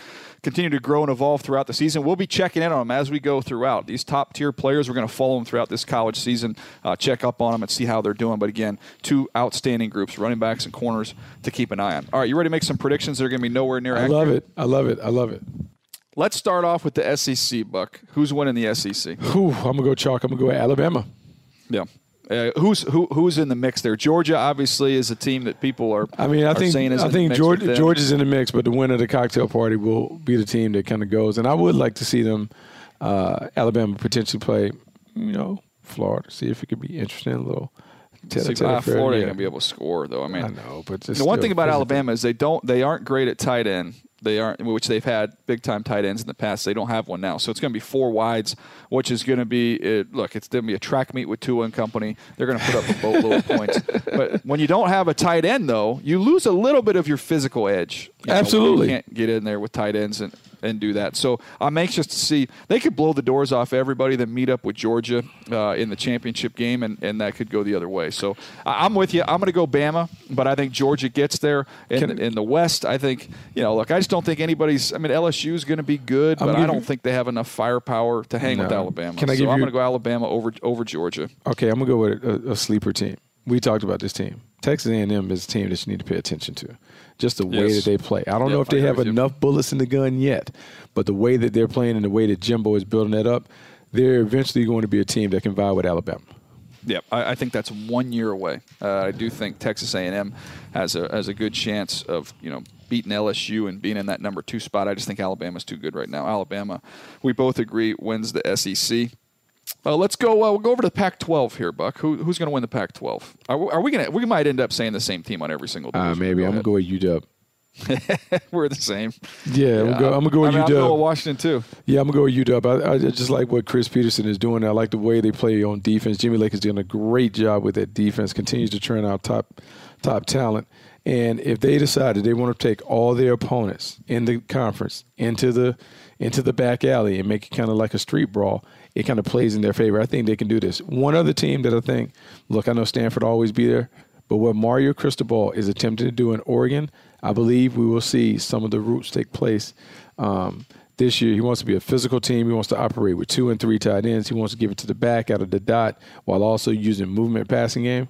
[SPEAKER 5] continue to grow and evolve throughout the season. We'll be checking in on them as we go throughout. These top tier players, we're going to follow them throughout this college season, uh, check up on them and see how they're doing. But again, two outstanding groups, running backs and corners, to keep an eye on. All right, you ready to make some predictions that are going to be nowhere near
[SPEAKER 6] I
[SPEAKER 5] accurate?
[SPEAKER 6] love it. I love it. I love it.
[SPEAKER 5] Let's start off with the SEC, Buck. Who's winning the SEC?
[SPEAKER 6] Whew, I'm going to go chalk. I'm going to go Alabama.
[SPEAKER 5] Yeah. Uh, who's who, who's in the mix there? Georgia obviously is a team that people are.
[SPEAKER 6] I mean, I think I think Georgia. Georgia's in the mix, but the winner of the cocktail party will be the team that kind of goes. And I would like to see them, uh, Alabama potentially play, you know, Florida. See if it could be interesting. A little. Tete-a-tete
[SPEAKER 5] ah,
[SPEAKER 6] affair.
[SPEAKER 5] Florida ain't gonna be able to score though. I mean,
[SPEAKER 6] I know, but just
[SPEAKER 5] the one thing about. Alabama is they don't they aren't great at tight end. They aren't, which they've had big time tight ends in the past. They don't have one now, so it's going to be four wides, which is going to be it, look. It's going to be a track meet with Tua and company. They're going to put up a boatload of points. But when you don't have a tight end, though, you lose a little bit of your physical edge. You know,
[SPEAKER 6] Absolutely.
[SPEAKER 5] you can't get in there with tight ends and and do that. So I'm anxious to see they could blow the doors off everybody, then meet up with Georgia uh, in the championship game, and, and that could go the other way. So I'm with you. I'm going to go Bama, but I think Georgia gets there in,
[SPEAKER 6] Can-
[SPEAKER 5] in the West. I think you know. Look, I just don't think anybody's. I mean, LSU is going to be good, but I don't think they have enough firepower to hang with Alabama.
[SPEAKER 6] Can I
[SPEAKER 5] so
[SPEAKER 6] give
[SPEAKER 5] I'm going to go Alabama over over Georgia.
[SPEAKER 6] Okay, I'm gonna go with a, a sleeper team. We talked about this team. Texas A&M is a team that you need to pay attention to. Just the way that they play. I don't know if they have
[SPEAKER 5] with you.
[SPEAKER 6] enough bullets in the gun yet, but the way that they're playing and the way that Jimbo is building that up, they're eventually going to be a team that can vie with Alabama.
[SPEAKER 5] Yeah, I, I think that's one year away. Uh, I do think Texas A&M has a has a good chance of you know beating LSU and being in that number two spot. I just think Alabama's too good right now. Alabama, we both agree, wins the SEC. Uh, let's go. Uh, we'll go over to the Pac-12 here, Buck. Who, who's going to win the Pac-12? Are, we- are we going to? We might end up saying the same team on every single.
[SPEAKER 6] Uh, maybe
[SPEAKER 5] Go
[SPEAKER 6] I'm gonna go with UW.
[SPEAKER 5] We're the same.
[SPEAKER 6] Yeah, I'm gonna go, I'm gonna go
[SPEAKER 5] I
[SPEAKER 6] with
[SPEAKER 5] mean, I'm
[SPEAKER 6] UW.
[SPEAKER 5] going with Washington too.
[SPEAKER 6] Yeah, I'm gonna go with UW. I, I just like what Chris Petersen is doing. I like the way they play on defense. Jimmy Lake is doing a great job with that defense. Continues to turn out top top talent. And if they decided they want to take all their opponents in the conference into the into the back alley and make it kind of like a street brawl, it kind of plays in their favor. I think they can do this. One other team that I think, look, I know Stanford always be there, but what Mario Cristobal is attempting to do in Oregon, I believe we will see some of the roots take place um, this year. He wants to be a physical team. He wants to operate with two and three tight ends. He wants to give it to the back out of the dot while also using movement passing game.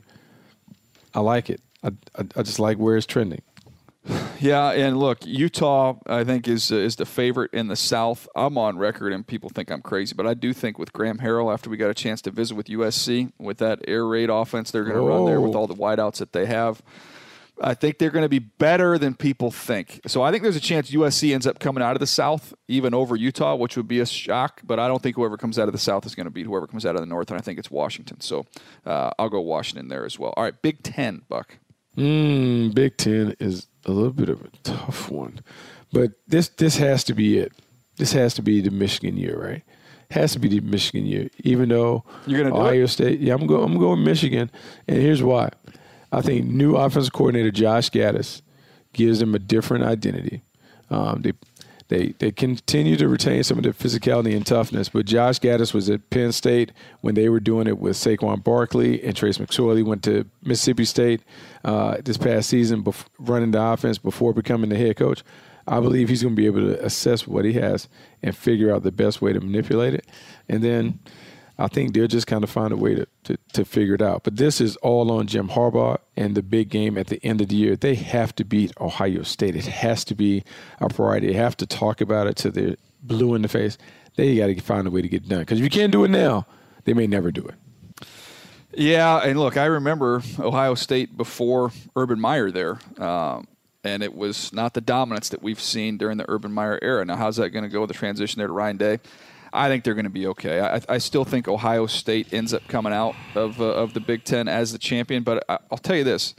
[SPEAKER 6] I like it. I, I, I just like where it's trending.
[SPEAKER 5] Yeah, and look, Utah, I think is uh, is the favorite in the South. I'm on record, and people think I'm crazy, but I do think with Graham Harrell, after we got a chance to visit with USC, with that air raid offense they're going to run there with
[SPEAKER 6] Oh.
[SPEAKER 5] all the wideouts that they have, I think they're going to be better than people think. So I think there's a chance USC ends up coming out of the South, even over Utah, which would be a shock. But I don't think whoever comes out of the South is going to beat whoever comes out of the North, and I think it's Washington. So uh, I'll go Washington there as well. All right, Big Ten, Buck.
[SPEAKER 6] Mm, Big Ten is a little bit of a tough one, but this this has to be it. This has to be the Michigan year, right? Has to be the Michigan year, even though
[SPEAKER 5] You're gonna
[SPEAKER 6] Ohio
[SPEAKER 5] it?
[SPEAKER 6] State. Yeah, I'm going. I'm going Michigan, and here's why. I think new offensive coordinator Josh Gattis gives them a different identity. Um, they they they continue to retain some of the physicality and toughness, but Josh Gattis was at Penn State when they were doing it with Saquon Barkley and Trace McSorley. Went to Mississippi State uh, this past season, bef- running the offense before becoming the head coach. I believe he's going to be able to assess what he has and figure out the best way to manipulate it, and then. I think they'll just kind of find a way to, to, to figure it out. But this is all on Jim Harbaugh and the big game at the end of the year. They have to beat Ohio State. It has to be a priority. They have to talk about it to the blue in the face. They got to find a way to get it done. Because if you can't do it now, they may never do it.
[SPEAKER 5] Yeah, and look, I remember Ohio State before Urban Meyer there, um, and it was not the dominance that we've seen during the Urban Meyer era. Now, how's that going to go with the transition there to Ryan Day? I think they're going to be okay. I, I still think Ohio State ends up coming out of uh, of the Big Ten as the champion, but I, I'll tell you this.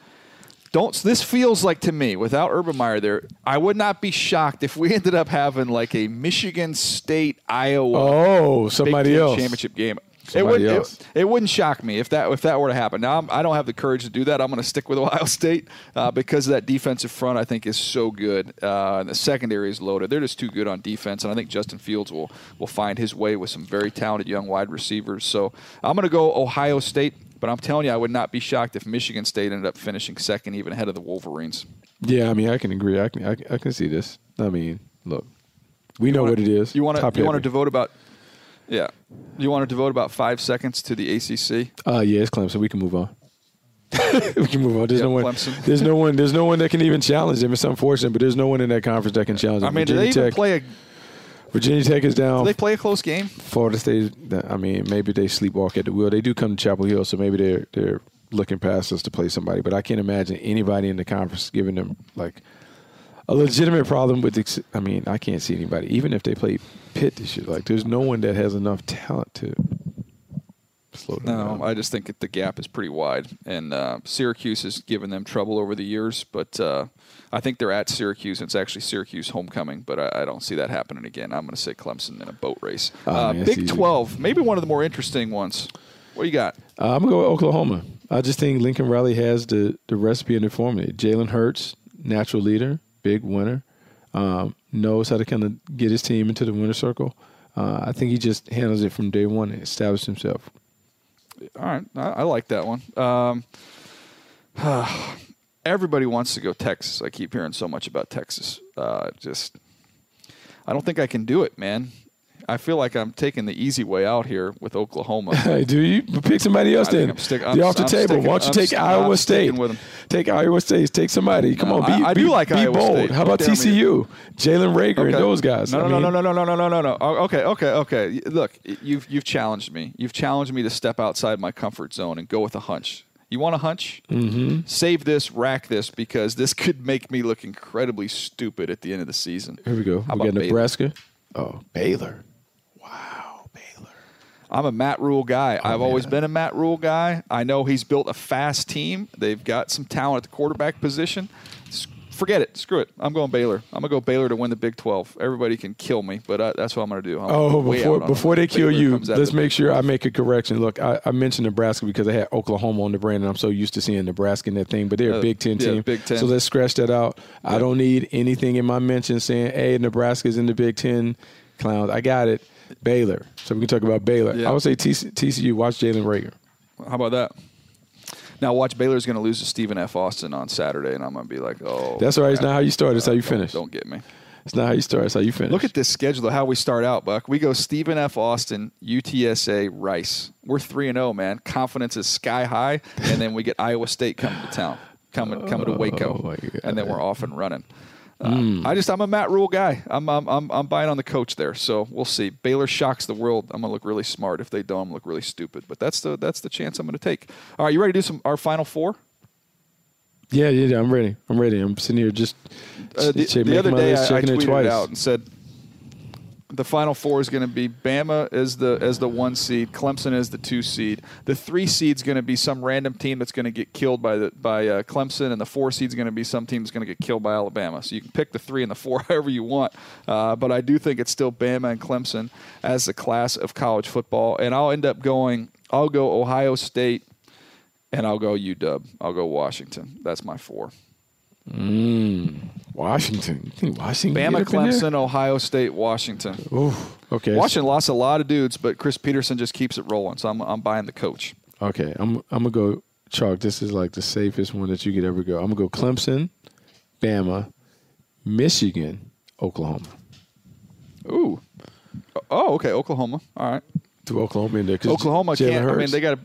[SPEAKER 5] Don't this feels like to me without Urban Meyer there, I would not be shocked if we ended up having like a Michigan State Iowa
[SPEAKER 6] Oh, somebody else.
[SPEAKER 5] championship game. It, would,
[SPEAKER 6] else.
[SPEAKER 5] It, it wouldn't shock me if that if that were to happen. Now I'm, I don't have the courage to do that. I'm going to stick with Ohio State uh, because of that defensive front. I think is so good, uh, and the secondary is loaded. They're just too good on defense, and I think Justin Fields will will find his way with some very talented young wide receivers. So I'm going to go Ohio State. But I'm telling you, I would not be shocked if Michigan State ended up finishing second, even ahead of the Wolverines.
[SPEAKER 6] Yeah, I mean, I can agree. I can, I, can- I can see this. I mean, look, we know
[SPEAKER 5] wanna-
[SPEAKER 6] what it is.
[SPEAKER 5] You want to you want to devote about yeah, you want to devote about five seconds to the ACC.
[SPEAKER 6] Uh, yeah, it's Clemson. We can move on. we can move on. There's
[SPEAKER 5] Yeah,
[SPEAKER 6] no one.
[SPEAKER 5] Clemson.
[SPEAKER 6] There's no one. There's no one that can even challenge them. It's unfortunate, but there's no one in that conference that can challenge them.
[SPEAKER 5] I mean, do
[SPEAKER 6] Virginia
[SPEAKER 5] they even
[SPEAKER 6] Tech,
[SPEAKER 5] play a
[SPEAKER 6] Virginia Tech is
[SPEAKER 5] do
[SPEAKER 6] down.
[SPEAKER 5] they play a close game?
[SPEAKER 6] Florida State. I mean, maybe they sleepwalk at the wheel. They do come to Chapel Hill, so maybe they're they're looking past us to play somebody. But I can't imagine anybody in the conference giving them like a legitimate problem with. Ex- I mean, I can't see anybody. Even if they play Pitt this year, like there's no one that has enough talent to slow them
[SPEAKER 5] No,
[SPEAKER 6] down.
[SPEAKER 5] I just think that the gap is pretty wide, and uh, Syracuse has given them trouble over the years. But uh, I think they're at Syracuse. and It's actually Syracuse homecoming, but I, I don't see that happening again. I'm going to say Clemson in a boat race.
[SPEAKER 6] Oh,
[SPEAKER 5] uh,
[SPEAKER 6] man,
[SPEAKER 5] Big
[SPEAKER 6] easy.
[SPEAKER 5] 12, maybe one of the more interesting ones. What do you got?
[SPEAKER 6] Uh, I'm gonna go with Oklahoma. I just think Lincoln Riley has the the recipe and the formula. Jalen Hurts, natural leader, big winner, um, knows how to kind of get his team into the winner circle. Uh, I think he just handles it from day one and established himself.
[SPEAKER 5] All right, I, I like that one. Um, everybody wants to go Texas. I keep hearing so much about Texas. Uh, just, I don't think I can do it, man. I feel like I'm taking the easy way out here with Oklahoma.
[SPEAKER 6] Hey, do you pick somebody else
[SPEAKER 5] I
[SPEAKER 6] then?
[SPEAKER 5] I'm stick- I'm-
[SPEAKER 6] off the
[SPEAKER 5] I'm
[SPEAKER 6] table.
[SPEAKER 5] sticking-
[SPEAKER 6] Why don't you take
[SPEAKER 5] st-
[SPEAKER 6] Iowa State?
[SPEAKER 5] sticking with 'em.
[SPEAKER 6] Take Iowa State. Take somebody. Come
[SPEAKER 5] No,
[SPEAKER 6] on, be,
[SPEAKER 5] I- I
[SPEAKER 6] be,
[SPEAKER 5] do like
[SPEAKER 6] be
[SPEAKER 5] Iowa
[SPEAKER 6] bold.
[SPEAKER 5] State.
[SPEAKER 6] How about
[SPEAKER 5] Damn.
[SPEAKER 6] TCU? Jalen Reagor and those guys.
[SPEAKER 5] No, no, no, no, no, no, no, no, no, no. Oh, Okay, okay, okay. Look, you've you've challenged me. You've challenged me to step outside my comfort zone and go with a hunch. You want a hunch? Mm-hmm. Save this, rack this, because this could make me look incredibly stupid at the end of the season.
[SPEAKER 6] Here we go.
[SPEAKER 5] How
[SPEAKER 6] we
[SPEAKER 5] about
[SPEAKER 6] got
[SPEAKER 5] Baylor?
[SPEAKER 6] Nebraska. Oh, Baylor.
[SPEAKER 5] I'm a Matt Rhule guy.
[SPEAKER 6] Oh,
[SPEAKER 5] I've always been a Matt Rhule guy. I know he's built a fast team. They've got some talent at the quarterback position. Forget it. Screw it. I'm going Baylor. I'm gonna go Baylor to win the Big 12. Everybody can kill me, but uh, that's what I'm gonna do. I'm
[SPEAKER 6] Oh, before before they kill
[SPEAKER 5] Baylor
[SPEAKER 6] you, let's make sure I make a correction. Look, I, I mentioned Nebraska because I had Oklahoma on the brand, and I'm so used to seeing Nebraska in that thing. But they're
[SPEAKER 5] Uh,
[SPEAKER 6] a Big Ten
[SPEAKER 5] yeah,
[SPEAKER 6] team,
[SPEAKER 5] Big Ten.
[SPEAKER 6] so let's scratch that out. I don't need anything in my mention saying, "Hey, Nebraska's in the Big Ten." Clowns, I got it. Baylor, so we can talk about Baylor.
[SPEAKER 5] Yeah.
[SPEAKER 6] I would say TC, TCU. Watch Jalen Reagor.
[SPEAKER 5] How about that? Now watch Baylor's going to lose to Stephen F. Austin on Saturday, and I'm going to be like, oh.
[SPEAKER 6] That's all right. It's not how you start. It's how you
[SPEAKER 5] don't-
[SPEAKER 6] finish.
[SPEAKER 5] Don't get me.
[SPEAKER 6] It's not how you start. It's how you finish.
[SPEAKER 5] Look at this schedule. How we start out, Buck. We go Stephen F. Austin, UTSA, Rice. We're three and zero, man. Confidence is sky high, and then we get Iowa State coming to town, coming coming to
[SPEAKER 6] oh, Waco, Oh,
[SPEAKER 5] and then we're off and running. Uh, I just I'm a Matt Rhule guy. I'm, I'm I'm I'm buying on the coach there. So we'll see. Baylor shocks the world. I'm gonna look really smart. If they don't, I'm gonna look really stupid. But that's the that's the chance I'm gonna take. All right, you ready to do some our final four?
[SPEAKER 6] Yeah, yeah, yeah, I'm ready. I'm ready. I'm sitting here just
[SPEAKER 5] Uh, the,
[SPEAKER 6] ch-
[SPEAKER 5] the other
[SPEAKER 6] my
[SPEAKER 5] day, I, I tweeted out and said the final four is going to be Bama as the as the one seed, Clemson as the two seed. The three seed is going to be some random team that's going to get killed by the by uh, Clemson, and the four seed is going to be some team that's going to get killed by Alabama. So you can pick the three and the four however you want. Uh, but I do think it's still Bama and Clemson as the class of college football, and I'll end up going. I'll go Ohio State, and I'll go UW. I'll go Washington. That's my four. Mm.
[SPEAKER 6] Washington. You think Washington?
[SPEAKER 5] Bama,
[SPEAKER 6] get up in there?
[SPEAKER 5] Clemson, Ohio State, Washington.
[SPEAKER 6] Oof. Okay.
[SPEAKER 5] Washington lost a lot of dudes, but Chris Petersen just keeps it rolling. So I'm, I'm buying the coach.
[SPEAKER 6] Okay. I'm I'm gonna go chalk. This is like the safest one that you could ever go. I'm gonna go Clemson, Bama, Michigan, Oklahoma.
[SPEAKER 5] Ooh. Oh, okay. Oklahoma. All right.
[SPEAKER 6] To Oklahoma in there.
[SPEAKER 5] Oklahoma can't. I mean, they got to.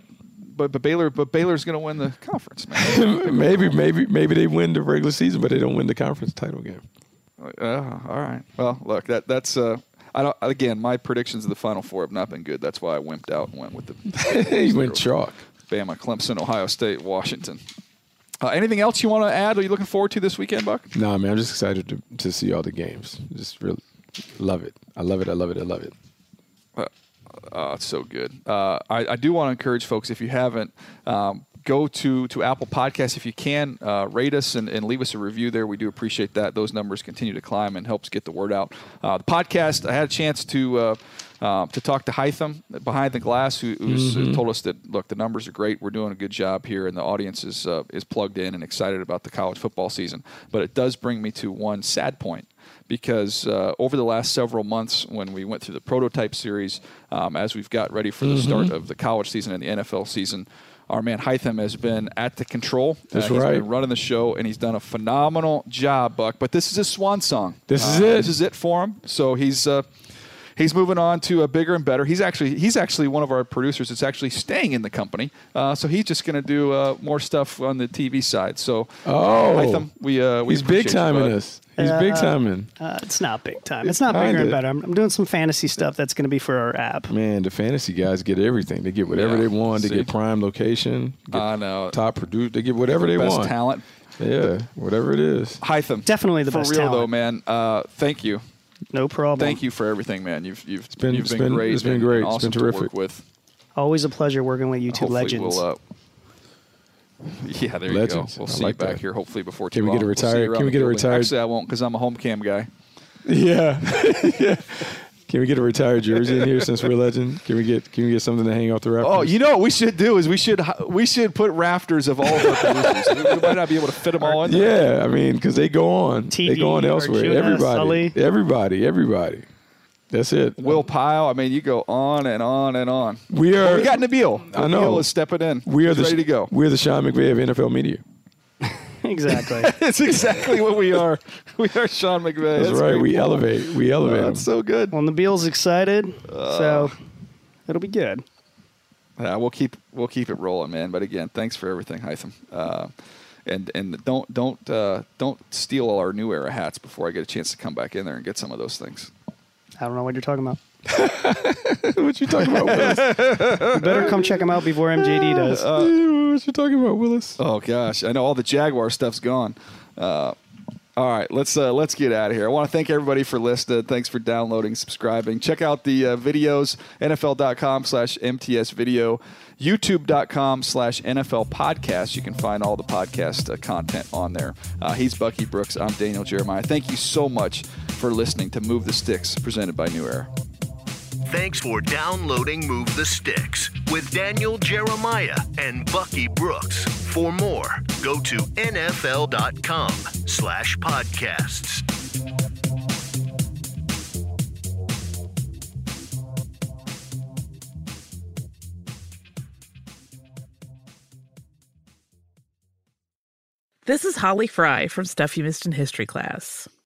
[SPEAKER 5] But, but Baylor, but Baylor's going to win the conference, man.
[SPEAKER 6] maybe maybe maybe they win the regular season, but they don't win the conference title game.
[SPEAKER 5] Uh, all right. Well, look, that that's. Uh, I don't. Again, my predictions of the Final Four have not been good. That's why I wimped out and went with the
[SPEAKER 6] he went chalk.
[SPEAKER 5] Bama, Clemson, Ohio State, Washington. Uh, anything else you want to add? Are you looking forward to this weekend, Buck?
[SPEAKER 6] No, nah, man, I'm just excited to to see all the games. Just really love it. I love it. I love it. I love it.
[SPEAKER 5] Oh, it's so good. Uh, I, I do want to encourage folks if you haven't. Um, Go to, to Apple Podcasts if you can. Uh, rate us and, and leave us a review there. We do appreciate that. Those numbers continue to climb and helps get the word out. Uh, the podcast, I had a chance to uh, uh, to talk to Hytham behind the glass, who, who's
[SPEAKER 6] Mhm.
[SPEAKER 5] told us that look, the numbers are great. We're doing a good job here, and the audience is uh, is plugged in and excited about the college football season. But it does bring me to one sad point because uh, over the last several months, when we went through the prototype series, um, as we've got ready for the
[SPEAKER 6] Mhm.
[SPEAKER 5] start of the college season and the NFL season, our man Hytham has been at the control.
[SPEAKER 6] That's
[SPEAKER 5] he's
[SPEAKER 6] right.
[SPEAKER 5] been running the show, and he's done a phenomenal job, Buck. But this is his swan song.
[SPEAKER 6] This is
[SPEAKER 5] Uh,
[SPEAKER 6] it.
[SPEAKER 5] This is it for him. So he's. Uh, He's moving on to a bigger and better. He's actually he's actually one of our producers that's actually staying in the company. Uh, so he's just going to do uh, more stuff on the TV side. So
[SPEAKER 6] Oh.
[SPEAKER 5] Hytham, we uh, we
[SPEAKER 6] He's big
[SPEAKER 5] appreciate you,
[SPEAKER 6] timing us. He's big
[SPEAKER 7] Uh,
[SPEAKER 6] timing.
[SPEAKER 7] Uh, it's not big time. It's not bigger and better. I'm, I'm doing some fantasy stuff that's going to be for our app.
[SPEAKER 6] Man, the fantasy guys get everything. They get whatever
[SPEAKER 5] Yeah,
[SPEAKER 6] they want. They get prime location. Get
[SPEAKER 5] I know.
[SPEAKER 6] Top produce. They get whatever they
[SPEAKER 5] Best
[SPEAKER 6] want.
[SPEAKER 5] talent.
[SPEAKER 6] Yeah, whatever it is.
[SPEAKER 5] Hytham,
[SPEAKER 7] Definitely the
[SPEAKER 5] for
[SPEAKER 7] best
[SPEAKER 5] real
[SPEAKER 7] talent.
[SPEAKER 5] though, man. Uh, thank you.
[SPEAKER 7] No problem.
[SPEAKER 5] Thank you for everything, man. You've you've
[SPEAKER 6] been-
[SPEAKER 5] you've
[SPEAKER 6] it's
[SPEAKER 5] been,
[SPEAKER 6] been-
[SPEAKER 5] great.
[SPEAKER 6] it's been great.
[SPEAKER 5] and
[SPEAKER 6] It's
[SPEAKER 5] awesome
[SPEAKER 6] been
[SPEAKER 5] to work
[SPEAKER 6] terrific.
[SPEAKER 5] with.
[SPEAKER 7] Always a pleasure working with you two
[SPEAKER 5] Hopefully
[SPEAKER 7] legends.
[SPEAKER 5] We'll, uh, yeah, there
[SPEAKER 6] Legends.
[SPEAKER 5] you go. We'll
[SPEAKER 6] I
[SPEAKER 5] see
[SPEAKER 6] like
[SPEAKER 5] you back
[SPEAKER 6] that.
[SPEAKER 5] here hopefully before
[SPEAKER 6] Can
[SPEAKER 5] too
[SPEAKER 6] we get a
[SPEAKER 5] long. We'll see you
[SPEAKER 6] retired-
[SPEAKER 5] around
[SPEAKER 6] can we get a
[SPEAKER 5] building.
[SPEAKER 6] retired-
[SPEAKER 5] Actually, I won't because I'm a home cam guy.
[SPEAKER 6] Yeah. yeah. Can we get a retired jersey in here since we're legend? Can we get Can we get something to hang off the rafters?
[SPEAKER 5] Oh, you know what we should do is we should we should put rafters of all of our producers. we, we might not be able to fit them all in. there.
[SPEAKER 6] Yeah, I mean, because they go on, they go on elsewhere.
[SPEAKER 7] Arjuna,
[SPEAKER 6] Everybody,
[SPEAKER 7] Sully.
[SPEAKER 6] everybody, everybody. That's it.
[SPEAKER 5] Will Pyle. I mean, you go on and on and on.
[SPEAKER 6] We
[SPEAKER 5] But
[SPEAKER 6] are.
[SPEAKER 5] we got Nabil.
[SPEAKER 6] I know.
[SPEAKER 5] Nabil is stepping in.
[SPEAKER 6] We are
[SPEAKER 5] He's
[SPEAKER 6] the
[SPEAKER 5] ready to go.
[SPEAKER 6] We're the Sean McVay of NFL media.
[SPEAKER 7] Exactly.
[SPEAKER 5] It's exactly what we are. We are Sean McVay.
[SPEAKER 6] That's, right.
[SPEAKER 5] great.
[SPEAKER 6] We elevate. We elevate.
[SPEAKER 5] That's so good.
[SPEAKER 7] Well, Nabil's excited, so it'll be good.
[SPEAKER 5] Yeah, we'll keep we'll keep it rolling, man. But again, thanks for everything, Hytham. Uh, and and don't don't uh, don't steal all our new era hats before I get a chance to come back in there and get some of those things.
[SPEAKER 7] I don't know what you're talking about.
[SPEAKER 6] what you talking about, Willis?
[SPEAKER 7] You better come check him out before MJD does.
[SPEAKER 6] what you talking about, Willis?
[SPEAKER 5] Oh gosh, I know all the Jaguar stuff's gone. Uh, All right, let's uh, let's get out of here. I want to thank everybody for listening. Thanks for downloading, subscribing. Check out the uh, videos, NFL.com slash MTS video, YouTube.com slash NFL podcast. You can find all the podcast uh, content on there. Uh, he's Bucky Brooks. I'm Daniel Jeremiah. Thank you so much for listening to Move the Sticks, presented by New Era.
[SPEAKER 4] Thanks for downloading Move the Sticks with Daniel Jeremiah and Bucky Brooks. For more, go to nfl.com slash podcasts.
[SPEAKER 8] This is Holly Fry from Stuff You Missed in History class.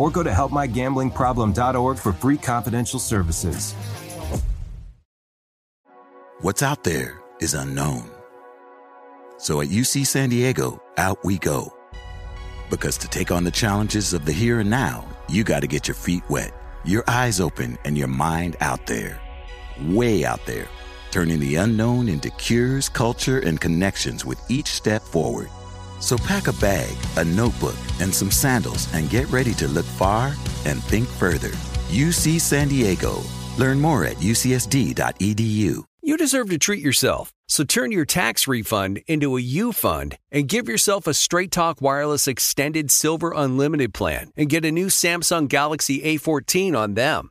[SPEAKER 1] or go to helpmygamblingproblem.org for free confidential services.
[SPEAKER 9] What's out there is unknown. So at UC San Diego, out we go. Because to take on the challenges of the here and now, you got to get your feet wet, your eyes open, and your mind out there. Way out there. Turning the unknown into cures, culture, and connections with each step forward. So pack a bag, a notebook, and some sandals and get ready to look far and think further. UC San Diego. Learn more at ucsd.edu.
[SPEAKER 10] You deserve to treat yourself. So turn your tax refund into a U fund and give yourself a Straight Talk Wireless Extended Silver Unlimited plan and get a new Samsung Galaxy A14 on them.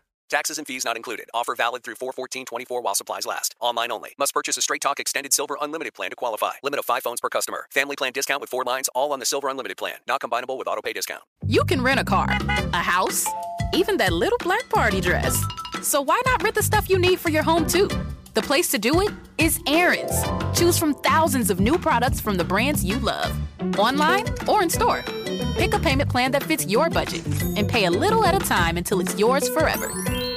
[SPEAKER 11] Taxes and fees not included. Offer valid through 41424 while supplies last. Online only. Must purchase a Straight Talk Extended Silver Unlimited plan to qualify. Limit of 5 phones per customer. Family plan discount with 4 lines all on the Silver Unlimited plan. Not combinable with auto pay discount.
[SPEAKER 2] You can rent a car, a house, even that little black party dress. So why not rent the stuff you need for your home too? The place to do it is Aaron's. Choose from thousands of new products from the brands you love, online or in store. Pick a payment plan that fits your budget and pay a little at a time until it's yours forever.